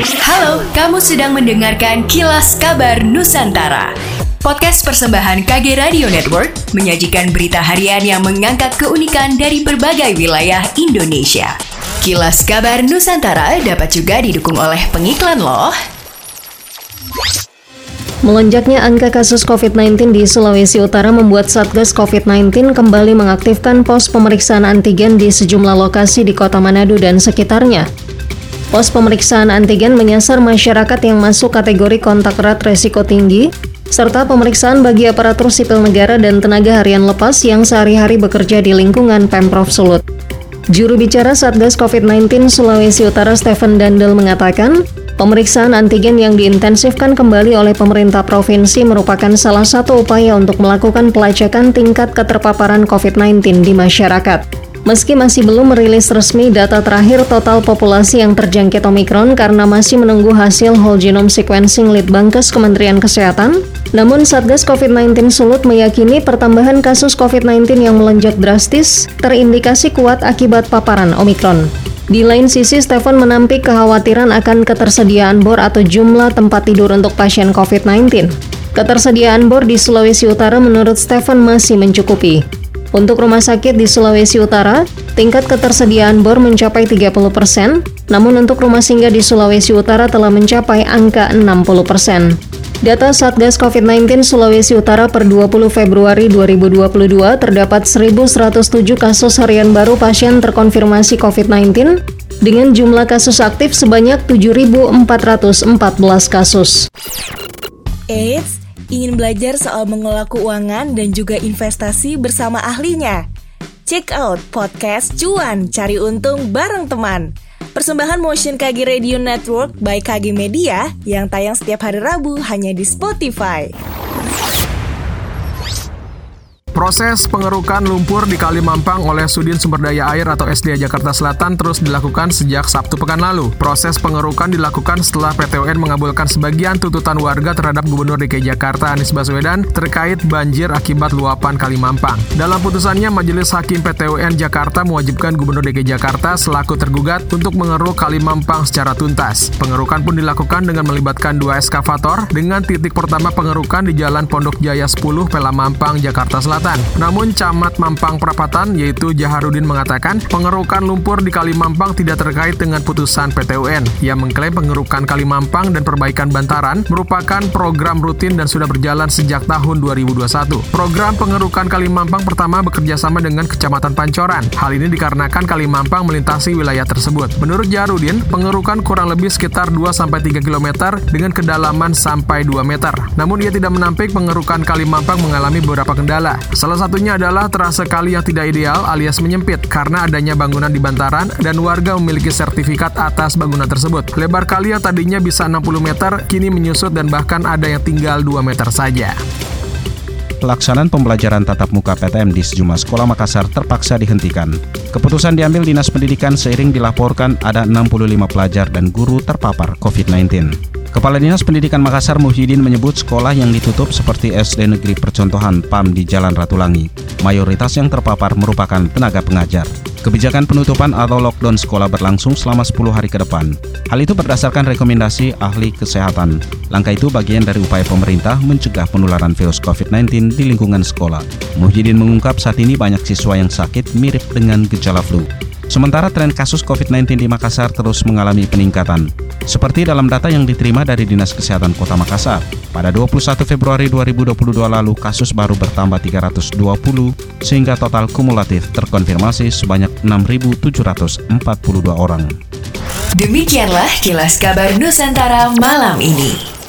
Halo, kamu sedang mendengarkan Kilas Kabar Nusantara. Podcast persembahan KG Radio Network menyajikan berita harian yang mengangkat keunikan dari berbagai wilayah Indonesia. Kilas Kabar Nusantara dapat juga didukung oleh pengiklan loh. Melonjaknya angka kasus COVID-19 di Sulawesi Utara membuat Satgas COVID-19 kembali mengaktifkan pos pemeriksaan antigen di sejumlah lokasi di Kota Manado dan sekitarnya. Pos pemeriksaan antigen menyasar masyarakat yang masuk kategori kontak erat resiko tinggi, serta pemeriksaan bagi aparatur sipil negara dan tenaga harian lepas yang sehari-hari bekerja di lingkungan Pemprov Sulut. Juru bicara Satgas COVID-19 Sulawesi Utara Stephen Dandel mengatakan, pemeriksaan antigen yang diintensifkan kembali oleh pemerintah provinsi merupakan salah satu upaya untuk melakukan pelacakan tingkat keterpaparan COVID-19 di masyarakat. Meski masih belum merilis resmi data terakhir total populasi yang terjangkit Omikron karena masih menunggu hasil whole genome sequencing Litbangkes Kementerian Kesehatan, namun Satgas COVID-19 Sulut meyakini pertambahan kasus COVID-19 yang melonjak drastis terindikasi kuat akibat paparan Omikron. Di lain sisi, Stephen menampik kekhawatiran akan ketersediaan bor atau jumlah tempat tidur untuk pasien COVID-19. Ketersediaan bor di Sulawesi Utara menurut Stephen masih mencukupi. Untuk rumah sakit di Sulawesi Utara, tingkat ketersediaan bor mencapai 30 persen, namun untuk rumah singgah di Sulawesi Utara telah mencapai angka 60 persen. Data Satgas COVID-19 Sulawesi Utara per 20 Februari 2022 terdapat 1.107 kasus harian baru pasien terkonfirmasi COVID-19 dengan jumlah kasus aktif sebanyak 7.414 kasus. Eits, Ingin belajar soal mengelola keuangan dan juga investasi bersama ahlinya? Check out podcast Cuan Cari Untung bareng teman. Persembahan Motion KG Radio Network by KG Media yang tayang setiap hari Rabu hanya di Spotify. Proses pengerukan lumpur di Kali Mampang oleh Sudin Sumber Daya Air atau SDA Jakarta Selatan terus dilakukan sejak Sabtu pekan lalu. Proses pengerukan dilakukan setelah PTUN mengabulkan sebagian tuntutan warga terhadap Gubernur DKI Jakarta Anies Baswedan terkait banjir akibat luapan Kali Mampang. Dalam putusannya, Majelis Hakim PTUN Jakarta mewajibkan Gubernur DKI Jakarta selaku tergugat untuk mengeruk Kali Mampang secara tuntas. Pengerukan pun dilakukan dengan melibatkan dua eskavator dengan titik pertama pengerukan di Jalan Pondok Jaya 10, Pela Mampang, Jakarta Selatan. Selatan. Namun Camat Mampang Perapatan yaitu Jaharudin mengatakan pengerukan lumpur di Kali Mampang tidak terkait dengan putusan PTUN. Ia mengklaim pengerukan Kali Mampang dan perbaikan bantaran merupakan program rutin dan sudah berjalan sejak tahun 2021. Program pengerukan Kali Mampang pertama bekerja sama dengan Kecamatan Pancoran. Hal ini dikarenakan Kali Mampang melintasi wilayah tersebut. Menurut Jaharudin, pengerukan kurang lebih sekitar 2-3 km dengan kedalaman sampai 2 meter. Namun ia tidak menampik pengerukan Kali Mampang mengalami beberapa kendala. Salah satunya adalah terasa kali yang tidak ideal alias menyempit karena adanya bangunan di bantaran dan warga memiliki sertifikat atas bangunan tersebut. Lebar kali yang tadinya bisa 60 meter kini menyusut dan bahkan ada yang tinggal 2 meter saja. Pelaksanaan pembelajaran tatap muka PTM di sejumlah sekolah Makassar terpaksa dihentikan. Keputusan diambil Dinas Pendidikan seiring dilaporkan ada 65 pelajar dan guru terpapar COVID-19. Kepala Dinas Pendidikan Makassar Muhyiddin menyebut sekolah yang ditutup seperti SD Negeri Percontohan PAM di Jalan Ratulangi, mayoritas yang terpapar merupakan tenaga pengajar. Kebijakan penutupan atau lockdown sekolah berlangsung selama 10 hari ke depan. Hal itu berdasarkan rekomendasi ahli kesehatan. Langkah itu bagian dari upaya pemerintah mencegah penularan virus COVID-19 di lingkungan sekolah. Muhyiddin mengungkap saat ini banyak siswa yang sakit mirip dengan gejala flu. Sementara tren kasus COVID-19 di Makassar terus mengalami peningkatan. Seperti dalam data yang diterima dari Dinas Kesehatan Kota Makassar, pada 21 Februari 2022 lalu kasus baru bertambah 320 sehingga total kumulatif terkonfirmasi sebanyak 6.742 orang. Demikianlah kilas kabar Nusantara malam ini.